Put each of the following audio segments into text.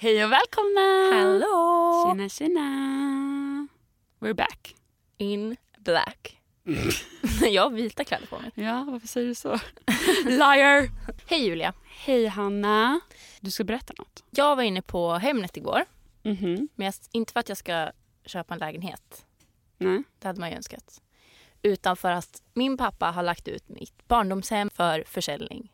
Hej och välkomna! Hallå! Tjena, tjena! We're back. In black. jag har vita kläder på mig. Ja, varför säger du så? Liar! Hej Julia. Hej Hanna. Du ska berätta något. Jag var inne på Hemnet igår. Mhm. Men jag, inte för att jag ska köpa en lägenhet. Nej. Det hade man ju önskat. Utan för att min pappa har lagt ut mitt barndomshem för försäljning.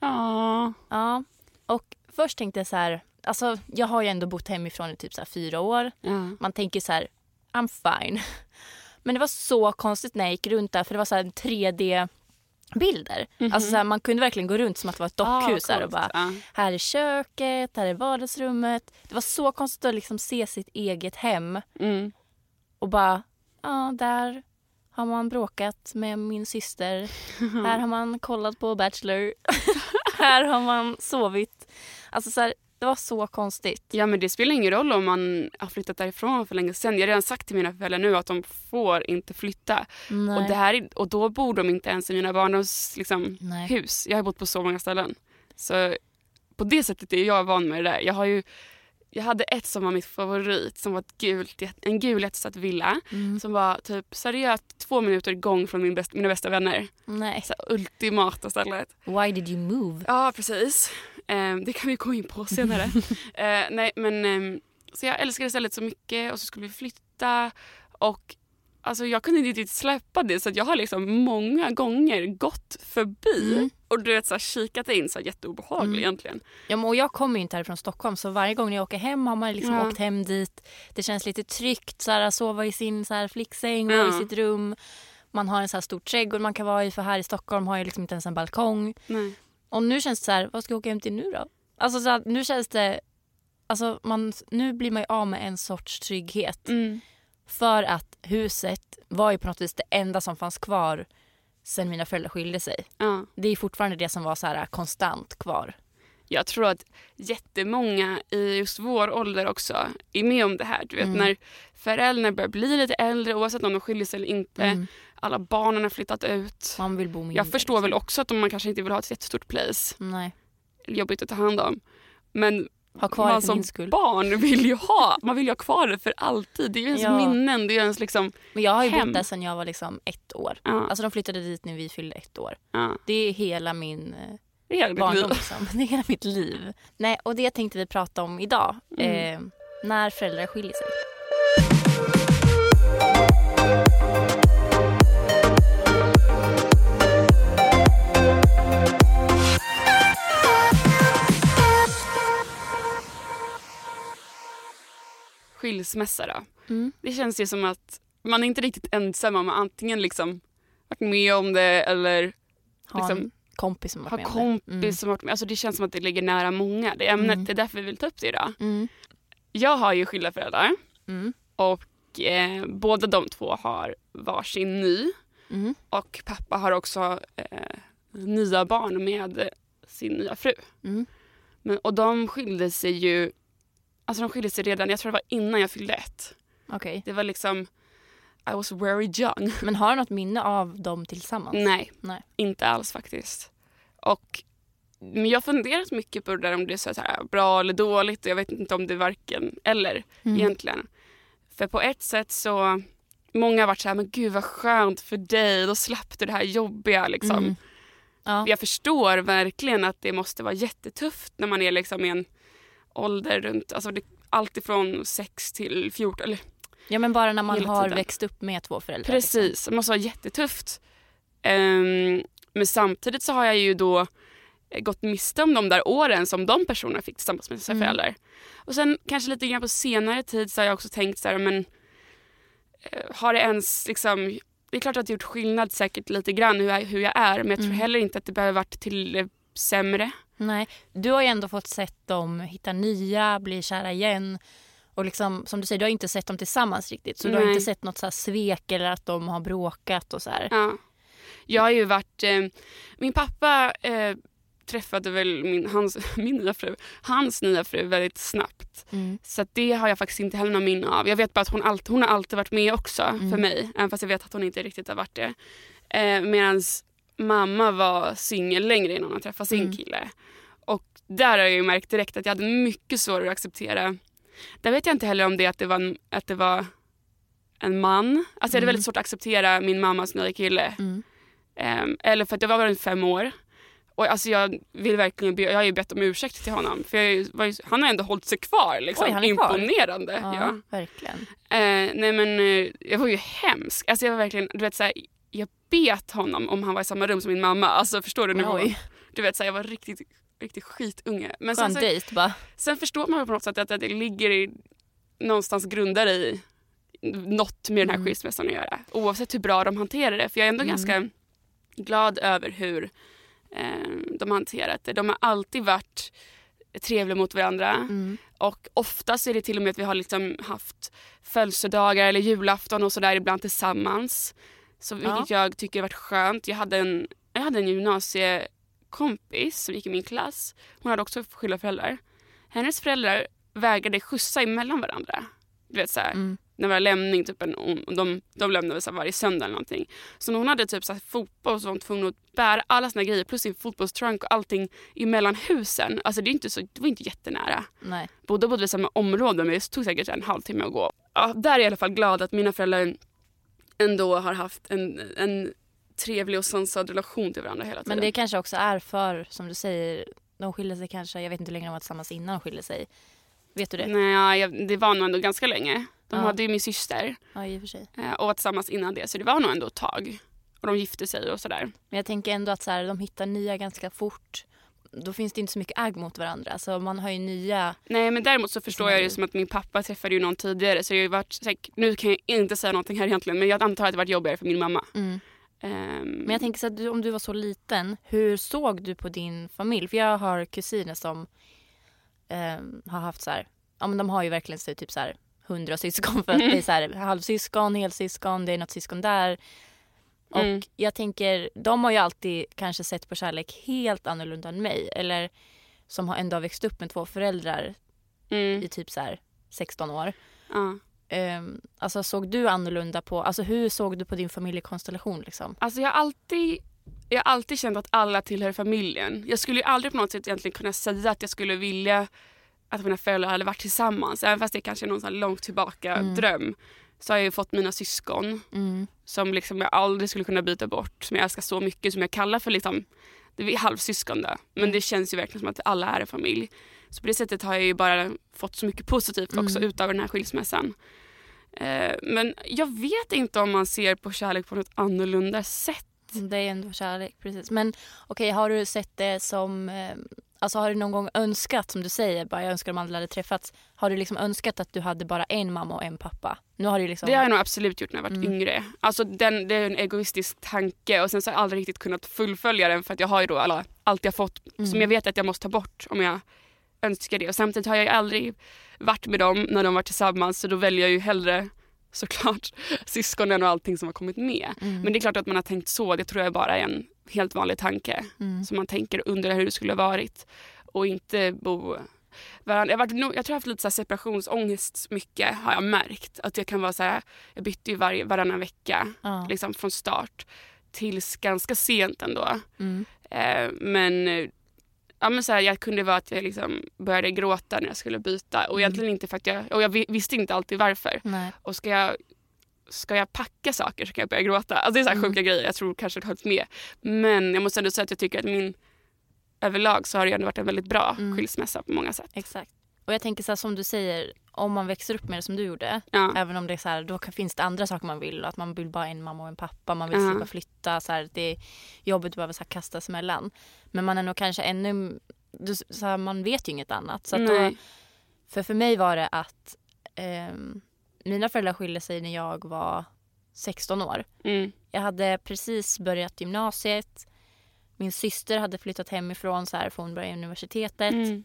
Ja. Ja. Och först tänkte jag så här. Alltså jag har ju ändå bott hemifrån i typ så fyra år. ja. Man tänker så här, I'm fine. Men det var så konstigt när jag gick runt där för det var så här 3D-bilder. Mhm. Alltså så här, man kunde verkligen gå runt som att det var ett dockhus där och bara Ja. här är köket, här är vardagsrummet. Det var så konstigt att liksom se sitt eget hem Mm. och bara, ja där har man bråkat med min syster. Här har man kollat på Bachelor. här har man sovit. Alltså så här, det var så konstigt. Ja men det spelar ingen roll om man har flyttat därifrån för länge sedan. Jag har redan sagt till mina föräldrar nu att de får inte flytta. Nej. Och, det här, är- och då bor de inte ens i mina barndoms liksom, Nej. hus. Jag har bott på så många ställen. Så på det sättet är jag van med det där. Jag, har ju, jag hade ett som var mitt favorit som var ett gult, en gul jättesatt villa Mm. som var typ seriöst två minuter gång från min bäst, mina bästa vänner. Nej. Så ultimata stället. Why did you move? Ja precis. Eh, det kan vi gå in på senare. eh, nej men ehm, så jag älskade stället så mycket och så skulle vi flytta och alltså jag kunde inte riktigt släppa det så jag har liksom många gånger gått förbi Mm. och du vet så här, kikat in så här, Mm. egentligen. Ja, men och jag kommer ju inte härifrån Stockholm så varje gång jag åker hem har man liksom Ja. åkt hem dit. Det känns lite tryggt så här, sova i sin så här, flicksäng, Ja. i sitt rum. Man har en så här stor trädgård man kan vara i för här i Stockholm har jag liksom inte ens en balkong. Nej. Och nu känns det så här, vad ska jag åka hem till nu då? Alltså så här, nu känns det, alltså man, nu blir man ju av med en sorts trygghet. Mm. För att huset var ju på något vis det enda som fanns kvar sen mina föräldrar skilde sig. Ja. Det är fortfarande det som var så här konstant kvar. Jag tror att jättemånga i just vår ålder också är med om det här. Du vet Mm. när föräldrar börjar bli lite äldre oavsett om de skiljer sig eller inte. Mm. Alla barnen har flyttat ut. Man vill bo mindre. Jag förstår väl också att man kanske inte vill ha ett jättestort place. Nej. Jobbigt att ta hand om. Men Ha kvar man som barn vill ju ha, man vill ju ha kvar det för alltid. Det är ju ens Ja. minnen, det är ens liksom... Men jag har ju hem. bott där sedan jag var liksom ett år. Ja, Alltså de flyttade dit när vi fyllde ett år. ja. Det är hela min eh, Det är hela mitt barndom. liv. Liksom. Det är hela mitt liv. Nej, och det tänkte vi prata om idag. Mm. Eh, när föräldrar skiljer sig. Skilsmässa då. Mm. Det känns ju som att man är inte riktigt ensam om antingen liksom varit med om det eller Ha Liksom, en kompis som varit med kompis om det. som varit med. Alltså det känns som att det ligger nära många, det ämnet. Mm. Det är därför vi vill ta upp det idag. Mm. Jag har ju skilda föräldrar Mm. och eh, båda de två har varsin ny. Mm. Och pappa har också eh, nya barn med sin nya fru. Mm. Men, och de skilde sig ju, alltså de skilde sig redan, jag tror det var innan jag fyllde ett. Okej. Det var liksom, I was very young. Men har du något minne av dem tillsammans? Nej, Nej. inte alls faktiskt. Och men jag har funderat mycket på det där om det är så här bra eller dåligt och jag vet inte om det är varken eller Mm. egentligen. För på ett sätt så, många har varit så här, men gud vad skönt för dig, då slapp du det här jobbiga liksom. Mm. Ja. Jag förstår verkligen att det måste vara jättetufft när man är liksom i en ålder runt, alltså det, allt ifrån 6 till 14, eller ja, men bara när man har tiden. växt upp med två föräldrar. liksom. precis, det måste vara jättetufft. Ehm, men samtidigt så har jag ju då eh, gått miste om de där åren som de personerna fick tillsammans med sina Mm. föräldrar. Och sen kanske lite grann på senare tid så har jag också tänkt så här, men eh, har det ens liksom, det är klart att det gjort skillnad säkert lite grann hur jag, hur jag är men jag tror Mm. heller inte att det behöver varit till sämre. Nej, du har ju ändå fått sett dem hitta nya, bli kära igen. Och liksom, som du säger, du har inte sett dem tillsammans riktigt. Så du har Nej. inte sett något så här svek eller att de har bråkat och så här. Ja. Jag har ju varit, eh, min pappa eh, träffade väl min, hans, min nya fru, hans nya fru väldigt snabbt. Mm. Så det har jag faktiskt inte heller någon minne av. Jag vet bara att hon, alltid, hon har alltid varit med också Mm. för mig. Även fast jag vet att hon inte riktigt har varit det. Eh, Medan mamma var singel längre innan hon träffade sin Mm. kille. Och där har jag ju märkt direkt att jag hade mycket svårare att acceptera. Där vet jag inte heller om det att det var en, att det var en man. Alltså jag hade Mm. väldigt svårt att acceptera min mammas nya kille. Mm. Ehm, eller för att jag var runt fem år. Och alltså jag vill verkligen be, jag har ju bett om ursäkt till honom. För ju- han har ändå hållit sig kvar. Liksom. Oj, han är kvar? Imponerande. Ja, Ja. verkligen. Eh, nej men eh, jag var ju hemsk. Alltså jag var verkligen, du vet såhär, jag bet honom om han var i samma rum som min mamma. Alltså förstår du nivån? Oj, Du vet såhär, jag var riktigt, riktigt skitunge. Men sen, skön så, dejt bara. sen förstår man på något sätt att, att det ligger i, någonstans grundar i något med den här Mm. skilsmässan att göra. Oavsett hur bra de hanterar det. För jag är ändå Mm. ganska glad över hur eh, de har hanterat det. De har alltid varit trevliga mot varandra. Mm. Och oftast är det till och med att vi har liksom haft födelsedagar eller julafton och sådär ibland tillsammans. Så vilket jag tycker har varit skönt. Jag hade en, jag hade en gymnasiekompis som gick i min klass. Hon hade också skilda föräldrar. Hennes föräldrar vägrade skjutsa emellan varandra. Du vet såhär, Mm. när det var lämning, typ en, de, de lämnade så här varje söndag eller någonting. Så när hon hade typ så här fotboll så var hon tvungen att bära alla sina grejer plus sin fotbollstrunk och allting emellan husen. Alltså det, är inte så, det var inte jättenära. Nej. Båda bodde i samma område men det tog säkert en halvtimme att gå. Ja, där är jag i alla fall glad att mina föräldrar ändå har haft en, en trevlig och sansad relation till varandra hela tiden. Men det kanske också är för, som du säger, de skiljer sig kanske, jag vet inte hur länge de var tillsammans innan de skilde sig. Vet du det? Nej, det var nog ändå ganska länge. De Ja. hade ju min syster Ja, i och för sig. eh, och var tillsammans innan det så det var nog ändå ett tag. Och de gifte sig och sådär. Men jag tänker ändå att så här, de hittar nya ganska fort. Då finns det inte så mycket agg mot varandra. Alltså man har ju nya... Nej men däremot så förstår jag det det. som att min pappa träffade ju någon tidigare så jag har varit, så nu kan jag inte säga någonting här egentligen men jag antar att det varit jobbigare för min mamma. Mm. Ehm, Men jag tänker så att om du var så liten, hur såg du på din familj? För jag har kusiner som ehm, har haft så här, ja men de har ju verkligen så, typ så här hundra syskon för att det är så här halvsyskon, helsyskon, det är något syskon där. Och Mm. jag tänker, de har ju alltid kanske sett på kärlek helt annorlunda än mig. Eller som har ändå har växt upp med två föräldrar mm, i typ så här 16 år. ja. Um, alltså såg du annorlunda på, alltså hur såg du på din familjekonstellation liksom? Alltså jag har alltid jag har alltid känt att alla tillhör familjen. Jag skulle ju aldrig på något sätt egentligen kunna säga att jag skulle vilja att mina föräldrar hade varit tillsammans. Även fast det kanske är någon sån långt tillbaka Mm. dröm. Så har jag ju fått mina syskon Mm. som liksom jag aldrig skulle kunna byta bort. Som jag älskar så mycket. Som jag kallar för liksom, det är halvsyskon då. Men Mm. det känns ju verkligen som att alla är en familj. Så på det sättet har jag ju bara fått så mycket positivt också Mm. utav den här skilsmässan. Eh, men jag vet inte om man ser på kärlek på något annorlunda sätt. Det är ändå kärlek, precis. Men okej, har du sett det som... Eh, alltså har du någon gång önskat, som du säger, bara jag önskar de aldrig hade träffats. Har du liksom önskat att du hade bara en mamma och en pappa? Nu har du liksom... Det har jag nog absolut gjort när jag varit Mm. yngre. Alltså den, det är en egoistisk tanke och sen så har jag aldrig riktigt kunnat fullfölja den för att jag har ju då alla, allt jag fått Mm. som jag vet att jag måste ta bort om jag önskar det. Och samtidigt har jag ju aldrig varit med dem när de var tillsammans så då väljer jag ju hellre såklart syskonen och allting som har kommit med. Mm. Men det är klart att man har tänkt så, det tror jag bara är en helt vanlig tanke. Mm. som man tänker undrar hur det skulle ha varit och inte bo varandra. Jag, varit, jag tror jag har haft lite så separationsångest mycket har jag märkt. Att jag kan vara så här, jag bytte ju varje, varannan vecka Ja. liksom från start tills ganska sent ändå. Mm. Eh, men eh, ja, men så här, jag kunde vara att jag liksom började gråta när jag skulle byta och Mm. egentligen inte för att jag, och jag vi- visste inte alltid varför. Nej. Och ska jag, ska jag packa saker så kan jag börja gråta. Alltså det är så här Mm. sjuka grejer, jag tror kanske det har med. Men jag måste ändå säga att jag tycker att min överlag så har det ändå varit en väldigt bra Mm. skilsmässa på många sätt. Exakt. Och jag tänker så här, som du säger, om man växer upp med det som du gjorde, Ja. även om det är så här, då finns det andra saker man vill. Att man vill bara en mamma och en pappa, man vill Ja. slippa flytta. Så här, det är jobbigt att behöva så här, kastas emellan. Men man är nog kanske ännu, så här, man vet ju inget annat. Så då, för för mig var det att ehm, mina föräldrar skilde sig när jag var 16 år. Mm. Jag hade precis börjat gymnasiet. Min syster hade flyttat hemifrån så här, för hon började universitetet. Mm.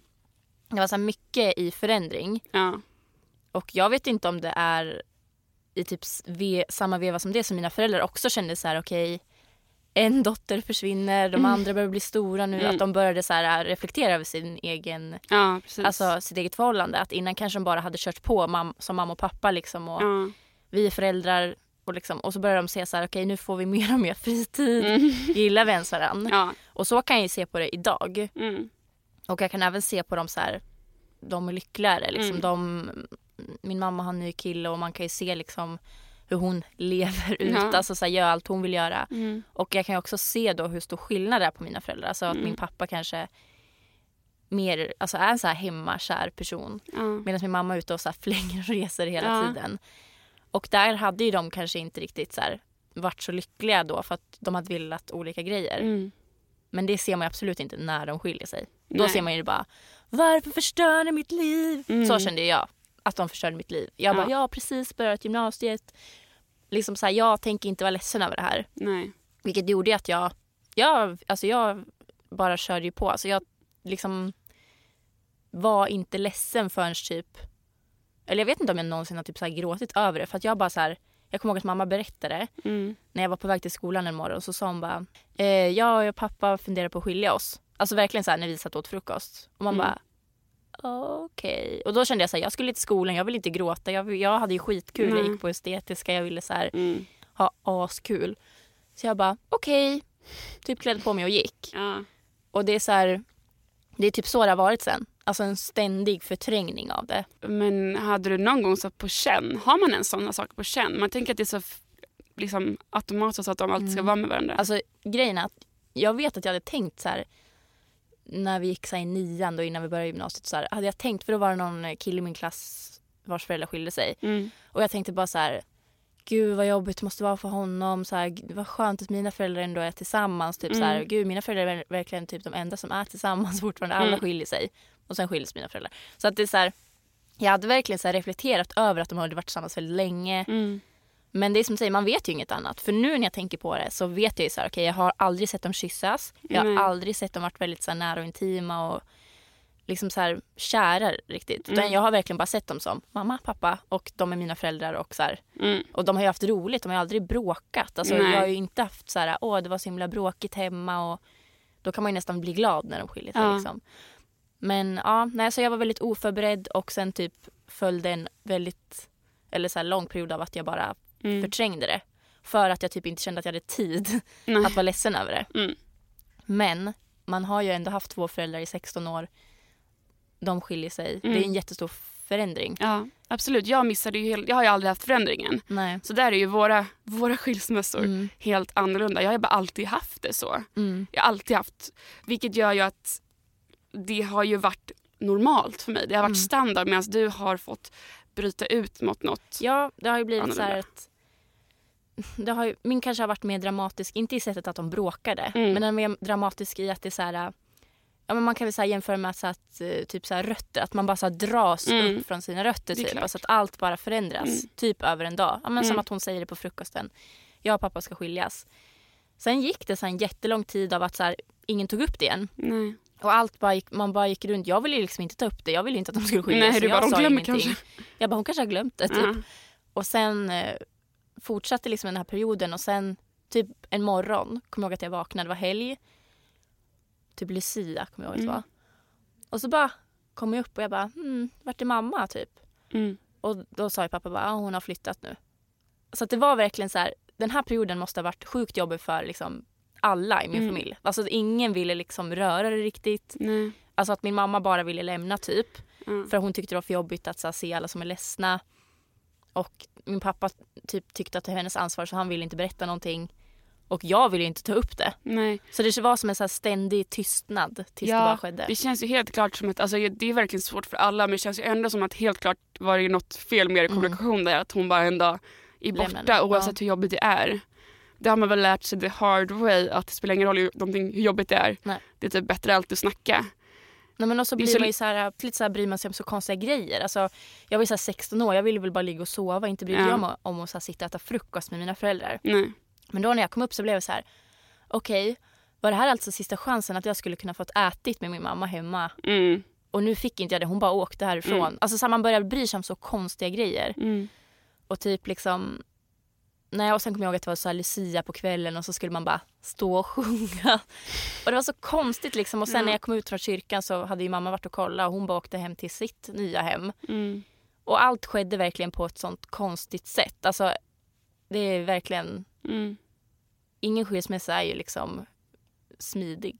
Det var så mycket i förändring. Ja. Och jag vet inte om det är i typ ve- samma veva som det som mina föräldrar också kände så här okej en dotter försvinner, de Mm. andra börjar bli stora nu. Mm. Att de började så här reflektera över sin egen, ja, alltså sitt eget förhållande. Att innan kanske de bara hade kört på mam- som mamma och pappa liksom och ja. vi är föräldrar och, liksom, och så börjar de se så här okej nu får vi mer och mer fritid, Mm. gillar vi ens varandra? ja. Och så kan jag ju se på det idag. Mm. Och jag kan även se på dem så här, de är lyckligare. Liksom. Mm. De, min mamma har en ny kille och man kan ju se liksom hur hon lever ut, Ja. alltså så här, gör allt hon vill göra. Mm. Och jag kan också se då hur stor skillnad det är på mina föräldrar. Alltså att Mm. min pappa kanske mer, alltså är en så här hemmakär person. Ja. Medan min mamma är ute och så här flänger och reser hela Ja. tiden. Och där hade ju de kanske inte riktigt så här varit så lyckliga då för att de hade velat olika grejer. Mm. Men det ser man absolut inte när de skiljer sig. Då Nej. ser man ju bara varför förstör ni mitt liv? Mm. Så kände jag att de förstörde mitt liv. Jag bara Ja. jag har precis börjat gymnasiet. Liksom så här, jag tänker inte vara ledsen över det här. Nej. Vilket gjorde att jag, jag, alltså jag bara körde ju på. Alltså jag liksom var inte ledsen förrän typ, eller jag vet inte om jag någonsin har typ så gråtit över det. För att jag bara så här, jag kommer ihåg att mamma berättade Mm. när jag var på väg till skolan en morgon så sa hon bara, eh, jag och pappa funderar på att skilja oss. Alltså verkligen så här när vi satt åt frukost. Och man Mm. bara, okej. Och då kände jag så här, jag skulle till skolan, jag vill inte gråta. Jag, jag hade ju skitkul, jag Nej. gick på estetiska, jag ville så här Mm. ha askul. Så jag bara, okej. Typ klädde på mig och gick. Ja. Och det är så här, det är typ så det har varit sen. Alltså en ständig förträngning av det. Men hade du någon gång satt på känn? Har man en sådana saker på känn? Man tänker att det är så liksom, automatiskt att de alltid ska Mm. vara med varandra. Alltså grejen är att jag vet att jag hade tänkt så här när vi gick så i nian då innan vi började gymnasiet så här, hade jag tänkt för då var det någon kille i min klass vars föräldrar skilde sig mm. och jag tänkte bara så här gud vad jobbigt det måste vara för honom så här, vad skönt att mina föräldrar ändå är tillsammans typ så här, Mm. gud mina föräldrar är ver- verkligen typ de enda som är tillsammans fortfarande alla Mm. skiljer sig och sen skiljs mina föräldrar så att det är så här jag hade verkligen så reflekterat över att de hade varit tillsammans väldigt länge Mm. men det är som du säger, man vet ju inget annat. För nu när jag tänker på det så vet jag ju så här, okej jag har aldrig sett dem kyssas. Jag har Nej. aldrig sett dem varit väldigt så nära och intima och liksom så här kära riktigt. Utan Mm. jag har verkligen bara sett dem som mamma, pappa och de är mina föräldrar och så. Mm. Och de har ju haft roligt, de har ju aldrig bråkat. Alltså Nej. jag har ju inte haft så här, åh det var så himla bråkigt hemma och då kan man ju nästan bli glad när de skiljer sig Ja. liksom. Men ja, nej, så jag var väldigt oförberedd och sen typ följde en väldigt, eller så lång period av att jag bara Mm. förträngde det. För att jag typ inte kände att jag hade tid Nej. att vara ledsen över det. Mm. Men man har ju ändå haft två föräldrar i 16 år. De skiljer sig. Det är Mm. en jättestor förändring. Ja, absolut. Jag missade ju helt, jag har ju aldrig haft förändringen. Nej. Så där är ju våra, våra skilsmässor Mm. helt annorlunda. Jag har bara alltid haft det så. Mm. Jag har alltid haft, vilket gör ju att det har ju varit normalt för mig. Det har varit Mm. standard medan du har fått bryta ut mot något. Ja, det har ju blivit så här Annorlunda. att det har ju, min kanske har varit mer dramatisk, inte i sättet att de bråkade, Mm. men den är mer dramatisk i att det är så här, ja men man kan väl så jämföra med så att, eh, typ så rötter, att man bara så dras Mm. upp från sina rötter typ. Alltså att allt bara förändras, Mm. typ över en dag. Ja, men Som Mm. att hon säger det på frukosten, jag och pappa ska skiljas. Sen gick det så en jättelång tid av att så här, ingen tog upp det igen. Nej. Och allt bara gick, man bara gick runt. Jag ville liksom inte ta upp det. Jag ville inte att de skulle skiljas. Nej, så du jag bara, de sa glömmer ingenting. kanske. Jag bara, hon kanske har glömt det. Typ. Ja. Och sen eh, fortsatte liksom den här perioden och sen typ en morgon kommer jag ihåg att jag vaknade, det var helg. Typ Lucia kommer jag ihåg att det Mm. var. Och så bara kom jag upp och jag bara, hmm, vart är mamma typ? Mm. Och då sa ju pappa bara, ah, hon har flyttat nu. Så det var verkligen så här, den här perioden måste ha varit sjukt jobbig för liksom alla i min Mm. familj. Alltså ingen ville liksom röra det riktigt. Nej. Alltså att min mamma bara ville lämna typ. Ja. För hon tyckte det var för jobbigt att här, se alla som är ledsna. Och min pappa typ tyckte att det var hennes ansvar så han ville inte berätta någonting. Och jag ville inte ta upp det. Nej. Så det var som en så ständig tystnad tills det bara skedde. Det känns ju helt klart som att, alltså, det är verkligen svårt för alla men det känns ju ändå som att helt klart var det något fel med er Mm. kommunikation där. Att hon bara en dag är borta Lämnade. oavsett hur jobbigt det är. Det har man väl lärt sig the hard way att det spelar ingen roll hur, jobbigt det är. Nej. Det är typ bättre alltid att snacka. Nej, men också blir så- man ju så här, lite så här bryr man sig om så konstiga grejer. Alltså, jag var ju så här 16 år, jag ville väl bara ligga och sova. Inte brydde Ja. jag mig om, om att så här sitta och äta frukost med mina föräldrar. Nej. Men då när jag kom upp så blev jag så här, okej, var det här alltså sista chansen att jag skulle kunna fått ätit med min mamma hemma? Mm. Och nu fick inte jag det, hon bara åkte härifrån. Mm. Alltså så här, man börjar bry sig om så konstiga grejer. Mm. Och typ liksom Nej, och sen kommer jag ihåg att det var så här Lucia på kvällen och så skulle man bara stå och sjunga. Och det var så konstigt liksom. Och sen Ja. när jag kom ut från kyrkan så hade ju mamma varit och kollat och hon bara åkte hem till sitt nya hem. Mm. Och allt skedde verkligen på ett sånt konstigt sätt. Alltså det är verkligen, Mm. ingen skilsmässa är ju liksom smidig.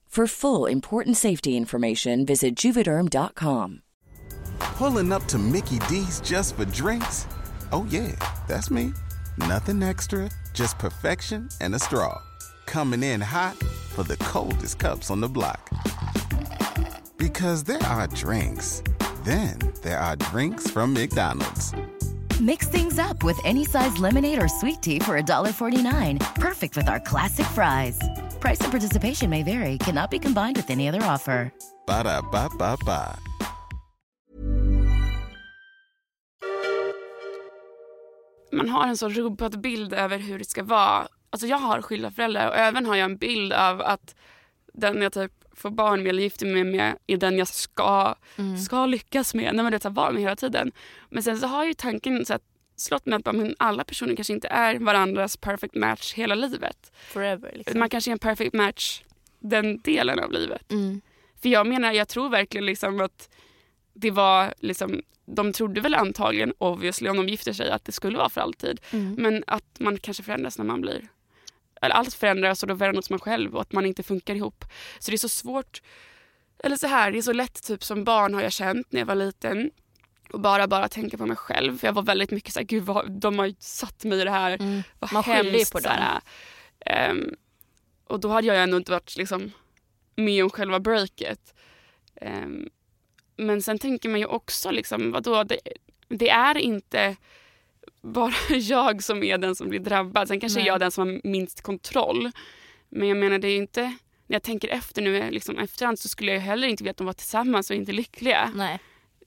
For full important safety information, visit juvederm.com. Pulling up to Mickey D's just for drinks? Oh, yeah, that's me. Nothing extra, just perfection and a straw. Coming in hot for the coldest cups on the block. Because there are drinks, then there are drinks from McDonald's. Mix things up with any size lemonade or sweet tea for $1.49. Perfect with our classic fries. Price and participation may vary, cannot be combined with any other offer. Ba da ba ba ba. man har en så rubbad bild över hur det ska vara. Alltså jag har skilda föräldrar och även har jag en bild av att den jag typ får barn med eller gifter mig med är den jag ska, ska lyckas med. Nej, men det är vara med hela tiden. Men sen så har ju tanken så att slått mig att men alla personer kanske inte är varandras perfect match hela livet. Forever liksom. Man kanske är en perfect match den delen av livet. Mm. För jag menar, jag tror verkligen liksom att det var liksom, de trodde väl antagligen obviously om de gifter sig att det skulle vara för alltid. Mm. Men att man kanske förändras när man blir, eller allt förändras och då förändras man själv och att man inte funkar ihop. Så det är så svårt, eller så här, det är så lätt typ som barn har jag känt när jag var liten och bara bara tänka på mig själv. För jag var väldigt mycket såhär, gud vad, de har ju satt mig i det här. Mm. Vad Man hemskt, på dem. såhär. Ehm, och då hade jag ändå inte varit liksom, med om själva breaket. Ehm, men sen tänker man ju också, liksom, vadå, det, det är inte bara jag som är den som blir drabbad. Sen kanske Nej. jag är den som har minst kontroll. Men jag menar det är inte, när jag tänker efter nu liksom, efterhand så skulle jag heller inte vilja att de var tillsammans och inte lyckliga. Nej.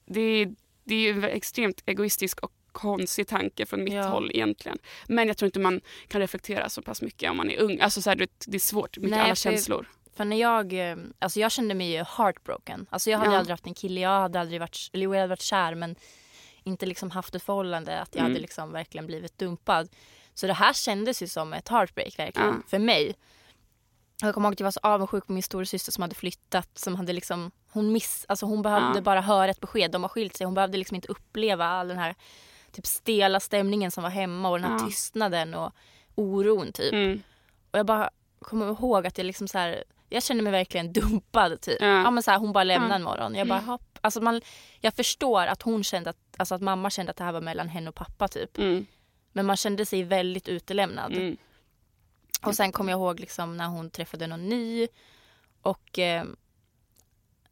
Det, är- det är en extremt egoistisk och konstig tanke från mitt Ja. håll egentligen. Men jag tror inte man kan reflektera så pass mycket om man är ung. Alltså så här, det är svårt, mycket Nej, alla för- känslor. För när jag, eh, alltså jag kände mig ju heartbroken. Alltså jag hade Ja. aldrig haft en kille, jag hade aldrig varit, eller jag hade varit kär men inte liksom haft ett förhållande, att jag Mm. hade liksom verkligen blivit dumpad. Så det här kändes ju som ett heartbreak verkligen, Ja. för mig. Jag kommer ihåg att jag var så avundsjuk på min storasyster som hade flyttat, som hade liksom, hon miss, alltså hon behövde Ja. bara höra ett besked, de har skilt sig, hon behövde liksom inte uppleva all den här typ stela stämningen som var hemma och den här Ja. tystnaden och oron typ. Mm. Och jag bara kommer ihåg att jag liksom så här, jag kände mig verkligen dumpad typ. Ja. Ja. men så här, hon bara lämnade en morgon. Jag bara, hopp. Alltså man, jag förstår att hon kände att, alltså att mamma kände att det här var mellan henne och pappa typ. Mm. Men man kände sig väldigt utelämnad. Mm. Och sen kommer jag ihåg liksom när hon träffade någon ny. Och eh,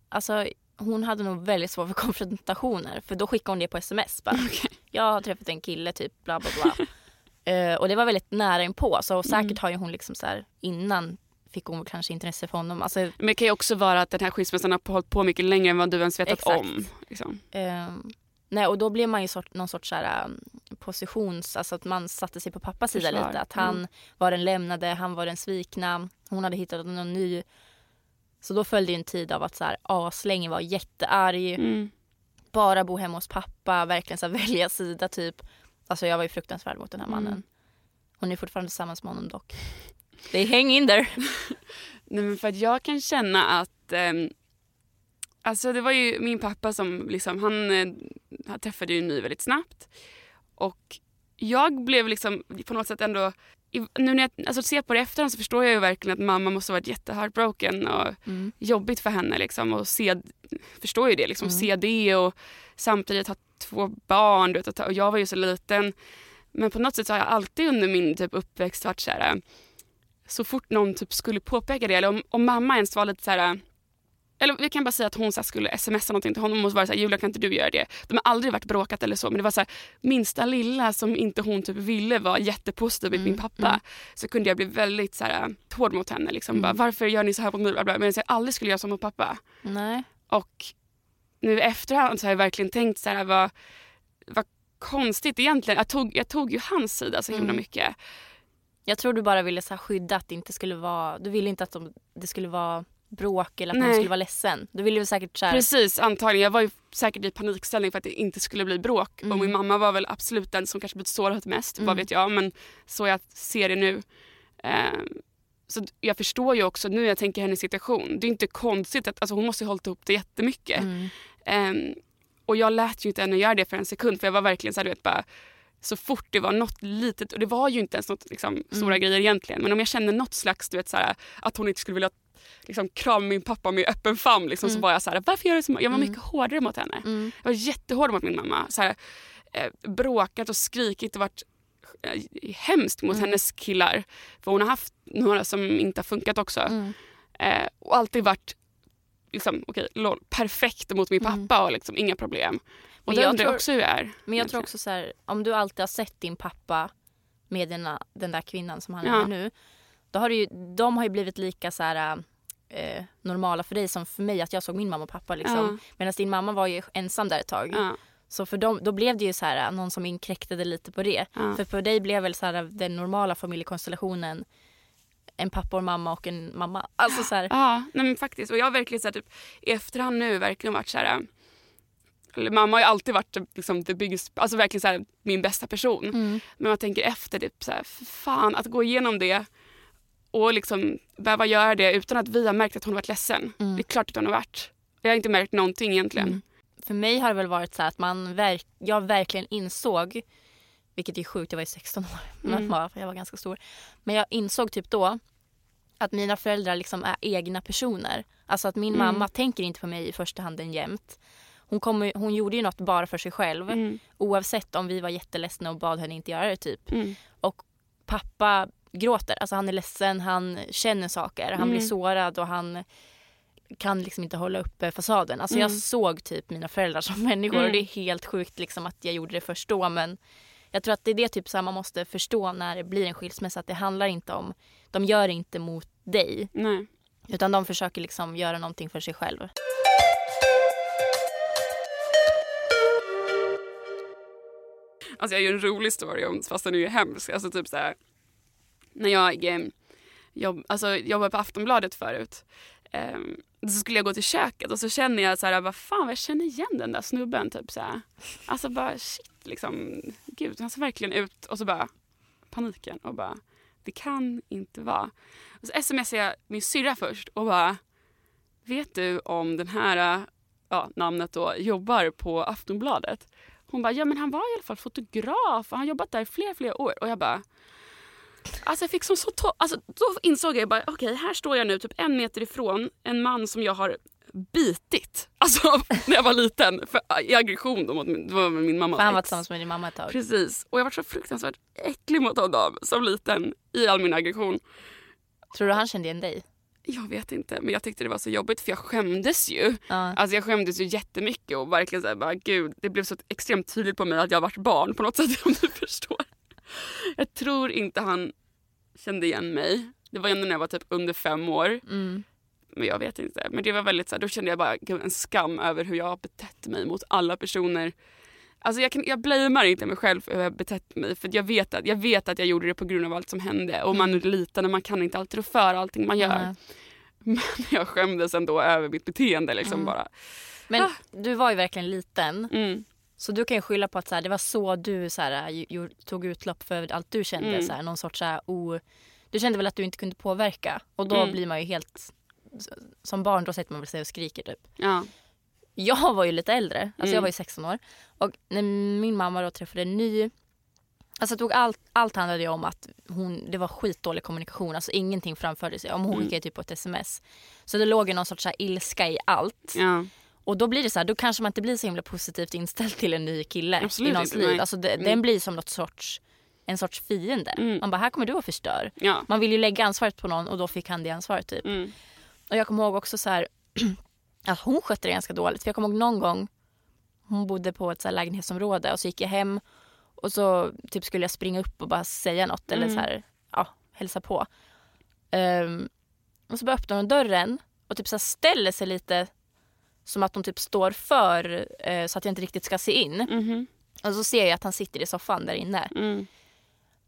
alltså hon hade nog väldigt svårt för konfrontationer. För då skickade hon det på sms. Bara, Jag har träffat en kille typ bla bla bla. Eh, och det var väldigt nära inpå. Så säkert Mm. har ju hon liksom så här innan fick hon kanske intresse för honom. Alltså, Men det kan ju också vara att den här skilsmässan har hållit på mycket längre än vad du ens vetat Exakt. om. Liksom. Ehm, nej, och då blev man ju sort, någon sorts så här, um, positions... Alltså att man satte sig på pappas sida lite. Att han Mm. var den lämnade, han var den svikna. Hon hade hittat någon ny. Så då följde ju en tid av att så här, aslänge var jättearg. Mm. Bara bo hemma hos pappa, verkligen så här, välja sida typ. Alltså jag var ju fruktansvärd mot den här mannen. Mm. Hon är fortfarande tillsammans med honom dock. They hang in there. Nej, men för att jag kan känna att... ehm, alltså det var ju min pappa som liksom, han, eh, han träffade ju en ny väldigt snabbt. Och jag blev liksom på något sätt ändå... Nu när jag alltså, ser på det efterhand så förstår jag ju verkligen att mamma måste ha varit jätteheartbroken och Mm. jobbigt för henne liksom och se, förstår ju det liksom, Mm. se det och samtidigt ha två barn du vet, och jag var ju så liten Men på något sätt så har jag alltid under min typ uppväxt varit så här. Så fort någon typ skulle påpeka det eller om, om mamma ens var lite så här. Eller vi kan bara säga att hon så skulle smsa någonting till honom och så var det så här, Julia kan inte du göra det? De har aldrig varit bråkat eller så men det var så här, minsta lilla som inte hon typ ville var jättepositiv med min pappa. Så kunde jag bli väldigt så här, hård mot henne. Liksom. Bara, Varför gör ni så här mot mig? Men jag aldrig skulle göra så mot pappa. Nej. Och nu i efterhand så har jag verkligen tänkt så här, vad, vad konstigt egentligen. Jag tog, jag tog ju hans sida så himla Mm. mycket. Jag tror du bara ville så skydda att det inte skulle vara... Du ville inte att de, det skulle vara bråk eller att Nej. någon skulle vara ledsen. Du ville ju säkert så här... Precis, antagligen. Jag var ju säkert i panikställning för att det inte skulle bli bråk. Mm. Och min mamma var väl absolut den som kanske blivit sårad mest, vad vet jag. Men så jag ser det nu. Ehm, så jag förstår ju också nu när jag tänker hennes situation. Det är inte konstigt att alltså hon måste ha hållit ihop det jättemycket. Mm. Ehm, och jag lät ju inte henne göra det för en sekund för jag var verkligen så här, du vet bara så fort det var något litet, och det var ju inte ens något liksom, stora grejer egentligen, men om jag kände något slags, du vet så här, att hon inte skulle vilja liksom, krama min pappa med öppen famn liksom, så var jag så här, varför gör du så? Jag var mycket hårdare mot henne. Mm. Jag var jättehård mot min mamma. Så här, eh, bråkat och skrikit och varit eh, hemskt mot hennes killar. För hon har haft några som inte har funkat också. Mm. Eh, och alltid varit liksom, lol, perfekt mot min pappa och liksom, inga problem. Och Men det undrar jag tror- också hur jag är. Men jag tror också så här, om du alltid har sett din pappa med den, den där kvinnan som han är med nu. Då har ju, de har ju blivit lika så här, eh, normala för dig som för mig att jag såg min mamma och pappa. Liksom. Medan din mamma var ju ensam där ett tag. Så för dem, då blev det ju så här, någon som inkräktade lite på det. Ja. För för dig blev väl så här, den normala familjekonstellationen en pappa och en mamma och en mamma. Alltså så här, ja nej, men faktiskt. Och jag har verkligen så här, typ, i efterhand nu verkligen varit så här. Mamma har ju alltid varit liksom, the biggest, alltså verkligen så här, min bästa person. mm, Men man tänker efter, typ, så här, fan att gå igenom det och liksom behöva göra det utan att vi har märkt att hon har varit ledsen. Mm. Det är klart att hon har varit. Jag har inte märkt någonting egentligen. Mm. För mig har det väl varit så att man verk, jag verkligen insåg, vilket är sjukt, jag var ju 16 år, Mm. jag var ganska stor. Men jag insåg typ då att mina föräldrar liksom är egna personer. Alltså att min Mm. mamma tänker inte på mig i första hand jämt. Hon, kommer, hon gjorde ju något bara för sig själv. Mm. Oavsett om vi var jätteledsna och bad henne inte göra det typ. Mm. Och pappa gråter, alltså han är ledsen, han känner saker, han Mm. blir sårad och han kan liksom inte hålla uppe fasaden. Alltså jag Mm. såg typ mina föräldrar som människor och Mm. det är helt sjukt liksom att jag gjorde det först då men jag tror att det är det typ så man måste förstå när det blir en skilsmässa att det handlar inte om, de gör det inte mot dig Nej. utan de försöker liksom göra någonting för sig själv. Alltså jag gör en rolig story om fast den är ju hemsk. Alltså typ så här, när jag eh, jobb, alltså, jobbade på Aftonbladet förut. Eh, så skulle jag gå till köket och så känner jag så här, vad fan jag känner igen den där snubben. Typ så här. Alltså bara shit liksom. Gud han ser verkligen ut. Och så bara paniken och bara det kan inte vara. Och så smsar jag min syrra först och bara vet du om den här ja, namnet då jobbar på Aftonbladet? Hon bara, ja men han var i alla fall fotograf och han har jobbat där i flera, flera år. Och jag bara, alltså jag fick som så to- alltså då insåg jag bara, okej här står jag nu typ en meter ifrån en man som jag har bitit. Alltså när jag var liten, för, i aggression då mot min, det var min mamma. För han var tillsammans med din mamma ett tag. Precis, och jag var så fruktansvärt äcklig mot honom som liten i all min aggression. Tror du han kände igen dig? Jag vet inte, men jag tyckte det var så jobbigt för jag skämdes ju. Ja. Alltså jag skämdes ju jättemycket och verkligen såhär bara gud, det blev så extremt tydligt på mig att jag varit barn på något sätt om du förstår. Jag tror inte han kände igen mig. Det var ändå när jag var typ under fem år. Mm. Men jag vet inte. Men det var väldigt så här, då kände jag bara gud, en skam över hur jag har betett mig mot alla personer. Alltså jag, kan, jag blamear inte mig själv för hur jag betett mig för jag vet, att, jag vet att jag gjorde det på grund av allt som hände och man är liten och man kan inte alltid rå för allting man gör. Nej. Men jag skämdes ändå över mitt beteende liksom Mm. bara. Men Ah. du var ju verkligen liten. Mm. Så du kan ju skylla på att så här, det var så du så här, ju, tog utlopp för allt du kände. Mm. Så här, någon sorts så här, o, du kände väl att du inte kunde påverka. Och då Mm. blir man ju helt... Som barn då sätter man väl sig och skriker typ. Ja. Jag var ju lite äldre, alltså Mm. jag var ju 16 år. Och när min mamma då träffade en ny... Alltså tog allt, allt handlade ju om att hon, det var skitdålig kommunikation. Alltså ingenting framförde sig. Om hon Mm. skickade typ på ett sms. Så det låg ju någon sorts så ilska i allt. ja. Och då blir det så här, då kanske man inte blir så himla positivt inställd till en ny kille Absolut i någons inte, liv. Alltså det, Mm. Den blir som något sorts en sorts fiende. Mm. Man bara, här kommer du och förstör. Ja. Man vill ju lägga ansvaret på någon och då fick han det ansvaret typ. Mm. Och jag kommer ihåg också så här att hon skötte det ganska dåligt. För jag kommer ihåg någon gång hon bodde på ett så lägenhetsområde och så gick jag hem och så typ skulle jag springa upp och bara säga något eller Mm. så här, ja, hälsa på. Ehm, och så bara öppnar hon dörren och typ så ställer sig lite som att hon typ står för eh, så att jag inte riktigt ska se in. Mhm. Och så ser jag att han sitter i soffan där inne. Mm.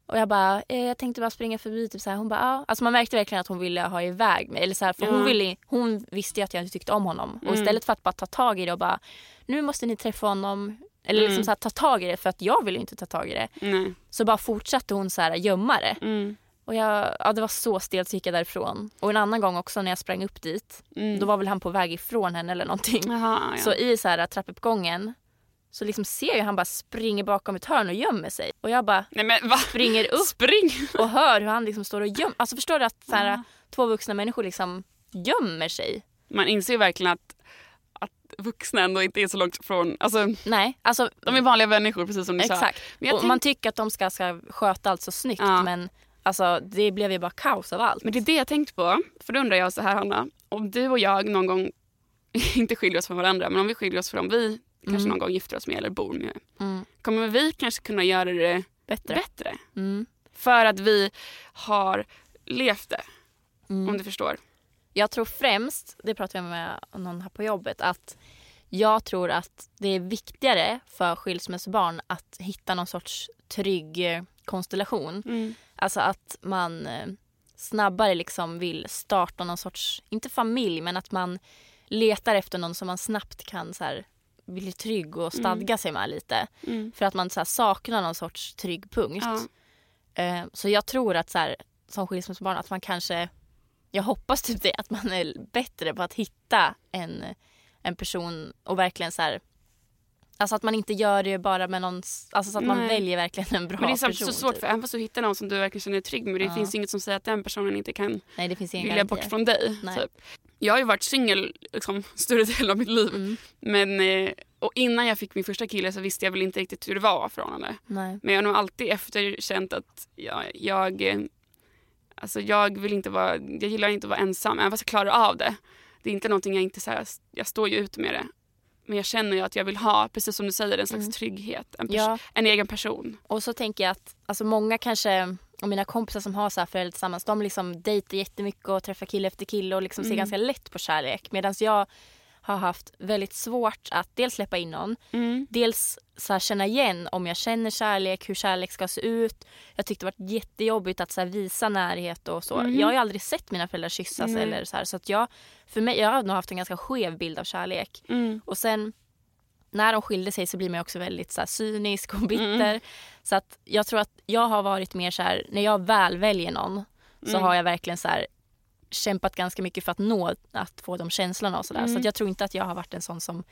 Och jag bara, eh, jag tänkte bara springa förbi. Typ så här. Hon bara, ja. Alltså man märkte verkligen att hon ville ha iväg mig. Eller så här, för hon, Ja. ville, hon visste ju att jag inte tyckte om honom. Och Mm. istället för att bara ta tag i det och bara, nu måste ni träffa honom. Eller liksom Mm. så här, ta tag i det för att jag ville inte ta tag i det. Nej. Så bara fortsatte hon så här gömma det. Mm. Och jag, ja, det var så stelt så gick jag därifrån. Och en annan gång också när jag sprang upp dit. Mm. Då var väl han på väg ifrån henne eller någonting. Jaha, ja. Så i så här trappuppgången så liksom ser jag han bara springer bakom ett hörn och gömmer sig. Och jag bara Nej men va? springer upp Spring! och hör hur han liksom står och gömmer Alltså förstår du att så här, Ja. två vuxna människor liksom gömmer sig? Man inser ju verkligen att, att vuxna ändå inte är så långt från, alltså Nej, alltså de är vanliga människor precis som du sa. exakt. Jag och tänk- man tycker att de ska, ska sköta allt så snyggt Ja. men alltså det blev ju bara kaos av allt. Men det är det jag tänkt på. För då undrar jag så här Hanna, om du och jag någon gång, inte skiljer oss från varandra, men om vi skiljer oss från vi kanske Mm. någon gång gifter oss med eller bor med. Mm. Kommer vi kanske kunna göra det Bättre. bättre? Mm. För att vi har levt det, Mm. om du förstår. Jag tror främst, det pratade jag med någon här på jobbet, att jag tror att det är viktigare för skilsmässobarn att hitta någon sorts trygg eh, konstellation. Mm. Alltså att man eh, snabbare liksom vill starta någon sorts, inte familj, men att man letar efter någon som man snabbt kan så här, bli trygg och stadga sig med lite. Mm. För att man så här, saknar någon sorts trygg punkt. Ja. Eh, så jag tror att så här, som skilsmässobarn att man kanske, jag hoppas typ det, att man är bättre på att hitta en, en person och verkligen så här Alltså att man inte gör det bara med någon, alltså så att man Nej. väljer verkligen en bra Men det är person. så svårt typ. för även fast du hittar någon som du verkligen känner dig trygg med, det Ja. finns inget som säger att den personen inte kan Nej det finns vilja bort från dig. Typ. Jag har ju varit singel liksom, större delen av mitt liv. Mm. Men, eh, och innan jag fick min första kille så visste jag väl inte riktigt hur det var för honom. Nej. Men jag har nog alltid efterkänt att jag, jag, eh, alltså jag vill inte vara, jag gillar inte att vara ensam, även fast jag klarar av det. Det är inte någonting jag inte, så här, jag står ju ut med det. Men jag känner ju att jag vill ha, precis som du säger, en slags Mm. trygghet. En, Ja. en egen person. Och så tänker jag att alltså många kanske, och mina kompisar som har så här föräldrar tillsammans, de liksom dejtar jättemycket och träffar kille efter kille och liksom ser Mm. ganska lätt på kärlek. Medan jag har haft väldigt svårt att dels släppa in någon, Mm. dels så känna igen om jag känner kärlek, hur kärlek ska se ut. Jag tyckte det var jättejobbigt att så visa närhet och så. Mhm. Jag har ju aldrig sett mina föräldrar kyssas Nej. eller så här. Så att jag, för mig, jag har nog haft en ganska skev bild av kärlek. Mm. Och sen när de skilde sig så blir man också väldigt så här, cynisk och bitter. Mm. Så att jag tror att jag har varit mer så här, när jag väl väljer någon så Mm. har jag verkligen så här kämpat ganska mycket för att nå att få de känslorna och sådär. Så Mm. att jag tror inte att jag har varit en sån som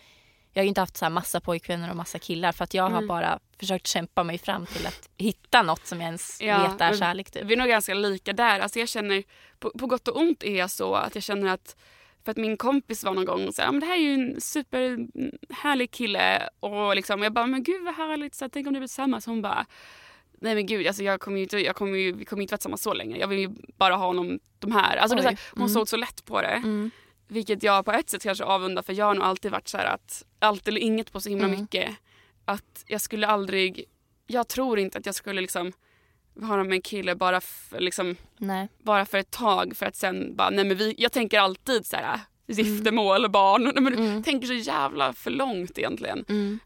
jag har ju inte haft så här massa pojkvänner och massa killar för att jag har Mm. bara försökt kämpa mig fram till att hitta något som jag ens Ja, vet är kärlek typ. Vi är nog ganska lika där. Alltså jag känner, på, på gott och ont är jag så att jag känner att för att min kompis var någon gång och sa men det här är ju en superhärlig kille och liksom, jag bara men gud vad härligt, så här, tänk om det blir tillsammans. Hon bara nej men gud alltså jag kommer ju inte, jag kommer ju, vi kommer inte vara tillsammans så länge. Jag vill ju bara ha honom de här. Alltså det är så här, hon Mm. såg så lätt på det. Mm. Vilket jag på ett sätt kanske avundar för jag har nog alltid varit så här att allt eller inget på så himla Mm. mycket. Att jag skulle aldrig, jag tror inte att jag skulle liksom vara med en kille bara för, liksom, Nej. bara för ett tag för att sen bara, nej men vi, jag tänker alltid så här giftermål, barn, nej, men Mm. tänker så jävla för långt egentligen. Mm.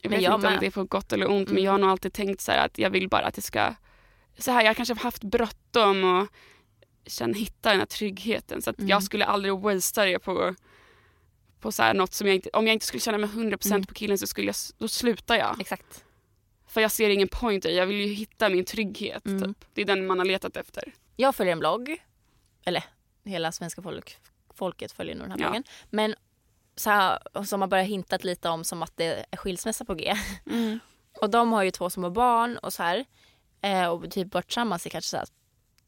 Jag Men vet jag inte om med. det är på gott eller ont men Mm. jag har nog alltid tänkt så här att jag vill bara att det ska, så här, jag har kanske haft bråttom och känna, hitta den här tryggheten så att Mm. jag skulle aldrig wastea det på, på så här något som jag inte, om jag inte skulle känna mig 100% Mm. på killen så skulle jag, då slutar jag. Exakt. För jag ser ingen point i jag vill ju hitta min trygghet. Mm. Typ. Det är den man har letat efter. Jag följer en blogg. Eller hela svenska folk, folket följer nog den här Ja. bloggen. Men så här, som har börjat hintat lite om som att det är skilsmässa på G. Och de har ju två små barn och så här. Eh, och typ varit tillsammans i kanske så här,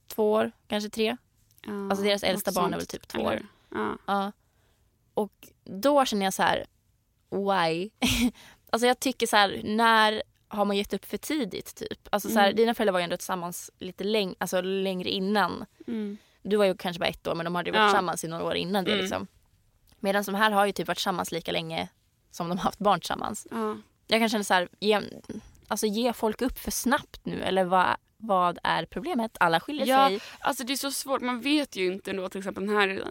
två år, kanske tre. Ja, Alltså deras äldsta barn är väl typ två Eller- år. Ja. Ja. Och då känner jag så här, why? alltså jag tycker så här, när har man gett upp för tidigt typ? Alltså så här, Mm. dina föräldrar var ju ändå tillsammans lite läng- alltså, längre innan. Mm. Du var ju kanske bara ett år men de hade ju varit Ja. tillsammans i några år innan det Mm. liksom. Medan de här har ju typ varit tillsammans lika länge som de har haft barn tillsammans. Ja. Jag kan känna så här, ge, alltså ge folk upp för snabbt nu eller vad, vad är problemet? Alla skiljer Ja, sig. alltså det är så svårt. Man vet ju inte ändå till exempel den här,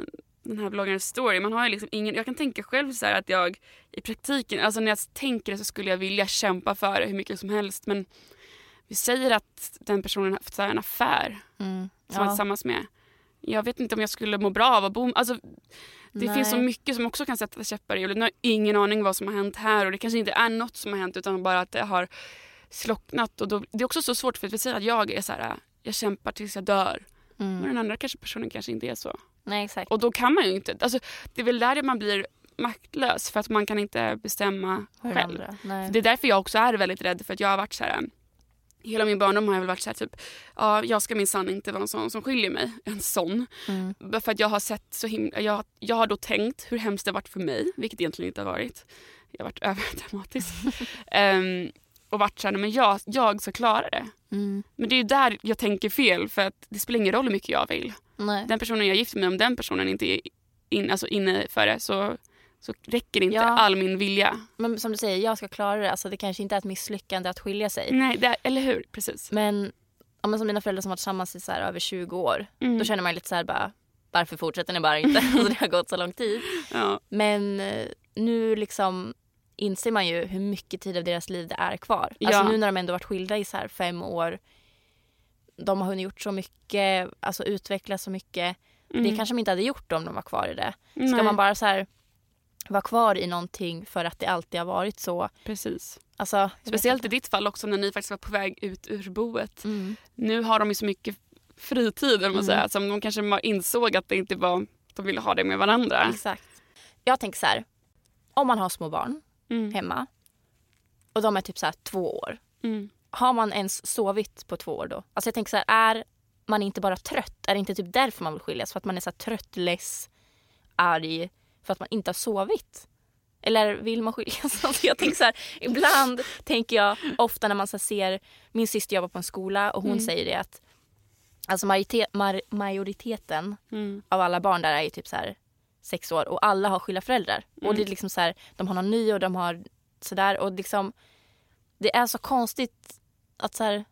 den här bloggarens story. Man har ju liksom ingen, jag kan tänka själv så att jag i praktiken, alltså när jag tänker det så skulle jag vilja kämpa för det hur mycket som helst. Men vi säger att den personen har haft så här en affär Mm. som han är Ja. tillsammans med. Jag vet inte om jag skulle må bra av att bo... Alltså, det Nej. finns så mycket som också kan sätta käppar i hjulet. Nu har jag ingen aning vad som har hänt här och det kanske inte är något som har hänt utan bara att det har slocknat. Och då, det är också så svårt för att vi säger att jag är så här, jag kämpar tills jag dör. Mm. Men den andra kanske personen kanske inte är så. Nej exakt. Och då kan man ju inte, alltså, det är väl där man blir maktlös för att man kan inte bestämma Hur själv. Det är därför jag också är väldigt rädd för att jag har varit så här. Hela min barndom har jag väl varit så här typ, ja jag ska minsann inte vara en sån som skiljer mig. En sån. Mm. För att jag har sett så himla, jag, jag har då tänkt hur hemskt det har varit för mig, vilket egentligen inte har varit. Jag har varit överdramatisk. um, och varit såhär, men jag, jag ska klara det. Mm. Men det är där jag tänker fel för att det spelar ingen roll hur mycket jag vill. Nej. Den personen jag gifter mig med, om den personen inte är in, alltså inne för det så, så räcker inte Ja. all min vilja. Men som du säger, jag ska klara det. Alltså, det kanske inte är ett misslyckande att skilja sig. Nej, det, eller hur? Precis. Men, ja, men som mina föräldrar som varit tillsammans i så här, över 20 år. Mm. Då känner man lite så här bara, varför fortsätter ni bara inte? alltså, det har gått så lång tid. Ja. Men eh, nu liksom inser man ju hur mycket tid av deras liv det är kvar. Alltså Ja. nu när de ändå varit skilda i så här fem år. De har hunnit gjort så mycket, alltså utvecklat så mycket. Det Mm. kanske de inte hade gjort om de var kvar i det. Ska Nej, man bara så här vara kvar i någonting för att det alltid har varit så. Precis. Alltså, Speciellt i ditt fall också när ni faktiskt var på väg ut ur boet. Mm. Nu har de ju så mycket fritid, man Mm. säger, som de kanske insåg att det inte var, de ville ha det med varandra. Exakt. Jag tänker så här. Om man har små barn Mm. hemma och de är typ så här två år. Mm. Har man ens sovit på två år då? Alltså jag tänker så här, är man inte bara trött? Är det inte typ därför man vill skiljas? För att man är så här trött, less, arg för att man inte har sovit? Eller vill man skiljas? Alltså jag tänker så här, ibland tänker jag ofta när man så ser, min syster jobbar på en skola och hon Mm. säger det att alltså majoritet, mar, majoriteten Mm. av alla barn där är ju typ så här sex år och alla har skilda föräldrar. Och det är liksom så här, de har någon ny och de har sådär och liksom det är så konstigt att så här,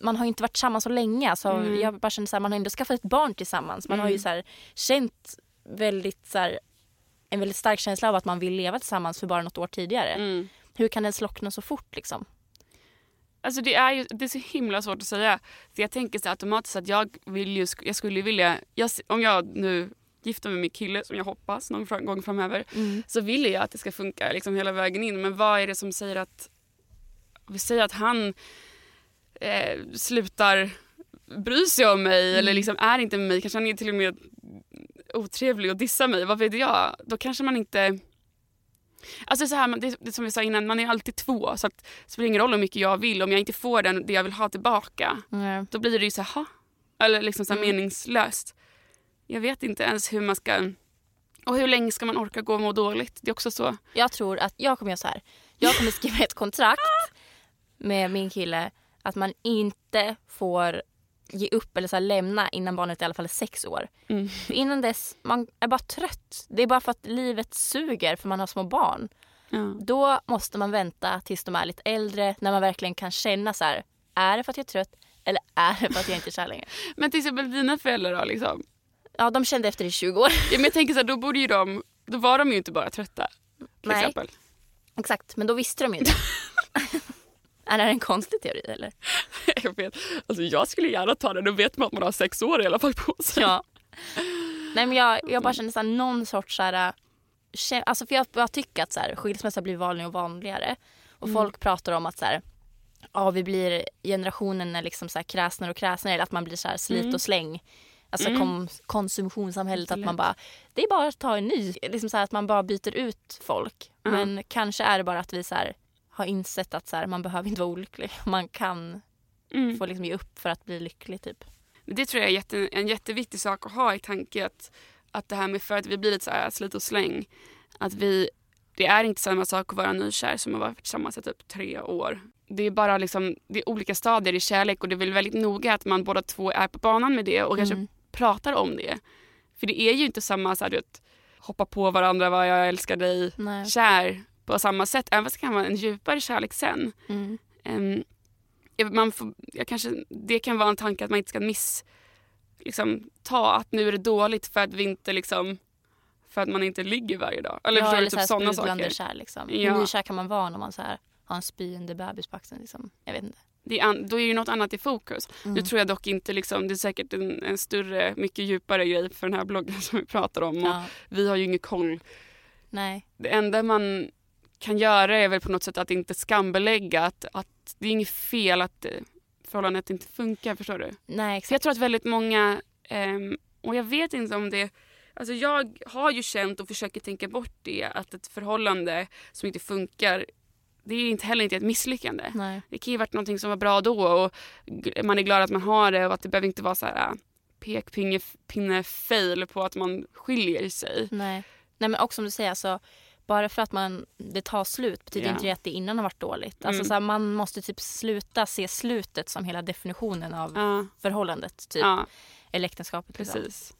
man har inte varit tillsammans så länge. Alltså, Mm. Jag bara känner så här, man har ändå skaffat ett barn tillsammans. Man har ju Mm. så här, känt väldigt så här, en väldigt stark känsla av att man vill leva tillsammans för bara något år tidigare. Mm. Hur kan den slockna så fort liksom? Alltså det är ju det är så himla svårt att säga. För jag tänker så automatiskt att jag vill ju, jag skulle vilja, jag, om jag nu gifter mig med min kille som jag hoppas någon gång framöver så vill jag att det ska funka liksom hela vägen in. Men vad är det som säger att, vi säger att han eh, slutar bry sig om mig eller liksom är inte med mig, kanske han är till och med otrevlig och dissar mig, vad vet jag? Då kanske man inte Alltså så här, det, det som vi sa innan, man är alltid två så att det spelar ingen roll hur mycket jag vill om jag inte får den, det jag vill ha tillbaka Mm. då blir det ju så här, eller liksom så Mm. meningslöst. Jag vet inte ens hur man ska och hur länge ska man orka gå och må dåligt? Det är också så. Jag tror att jag kommer göra så här. Jag kommer skriva ett kontrakt med min kille att man inte får ge upp eller så här lämna innan barnet i alla fall är sex år. Mm. För innan dess, man är bara trött. Det är bara för att livet suger för man har små barn. Ja. Då måste man vänta tills de är lite äldre när man verkligen kan känna så här. Är det för att jag är trött eller är det för att jag inte är kär längre? Men till exempel dina föräldrar då liksom. Ja, de kände efter i 20 år. Ja, men jag tänker så här, då borde ju de, då var de ju inte bara trötta. Till Nej. exempel. Exakt, men då visste de ju det. är det här en konstig teori eller? Jag vet. Alltså jag skulle gärna ta det, då vet man att man har sex år i alla fall på sig. Ja. Nej men jag, jag bara känner så här, någon sorts så här, kä- alltså för jag, jag tycker att så här, skilsmässa blir vanligare och vanligare. Och folk pratar om att så här, ja, vi blir generationen är liksom så här kräsnare och kräsnare. Eller att man blir så här slit och släng. Alltså Mm. kom, konsumtionssamhället att man bara, det är bara att ta en ny. Liksom så att man bara byter ut folk. Ja. Men kanske är det bara att vi så här, har insett att så här, man behöver inte vara olycklig. Man kan Mm. få liksom ge upp för att bli lycklig typ. Det tror jag är jätte, en jätteviktig sak att ha i tanke att, att det här med för att vi blir lite så här slit och släng. Att vi, det är inte samma sak att vara nykär som att vara tillsammans i typ tre år. det är bara liksom, det är olika stadier i kärlek och det är väl väldigt noga att man båda två är på banan med det och kanske Mm. pratar om det. För det är ju inte samma så här, du vet, hoppa på varandra, vad jag älskar dig, Nej. kär på samma sätt. Även fast det kan vara en djupare kärlek sen. Mm. Jag- man får, jag kanske, det kan vara en tanke att man inte ska miss liksom, ta att nu är det dåligt för att vi inte liksom för att man inte ligger varje dag. Eller ja, eller? Typ sådana saker. kär liksom. Ja. Hur nykär kan man vara när man så här, har en spyende bebis på axeln liksom? Jag vet inte. Det är an, då är ju något annat i fokus. Mm. Nu tror jag dock inte liksom, det är säkert en, en större, mycket djupare grej för den här bloggen som vi pratar om. Ja. Vi har ju ingen koll. Nej. Det enda man kan göra är väl på något sätt att inte skambelägga att, att det är inget fel att eh, förhållandet inte funkar, förstår du? Nej, För jag exakt. tror att väldigt många, ehm, och jag vet inte om det Alltså jag har ju känt och försöker tänka bort det att ett förhållande som inte funkar det är inte heller inte ett misslyckande. Nej. Det kan ju varit någonting som var bra då och man är glad att man har det och att det behöver inte vara så här äh, pekpinne-fail på att man skiljer sig. Nej. Nej men också som du säger, alltså, bara för att man, det tar slut betyder Ja. inte det att det innan har varit dåligt. Alltså, Mm. så här, man måste typ sluta se slutet som hela definitionen av Ja, förhållandet. Typ. ja Eller äktenskapet. liksom. precis.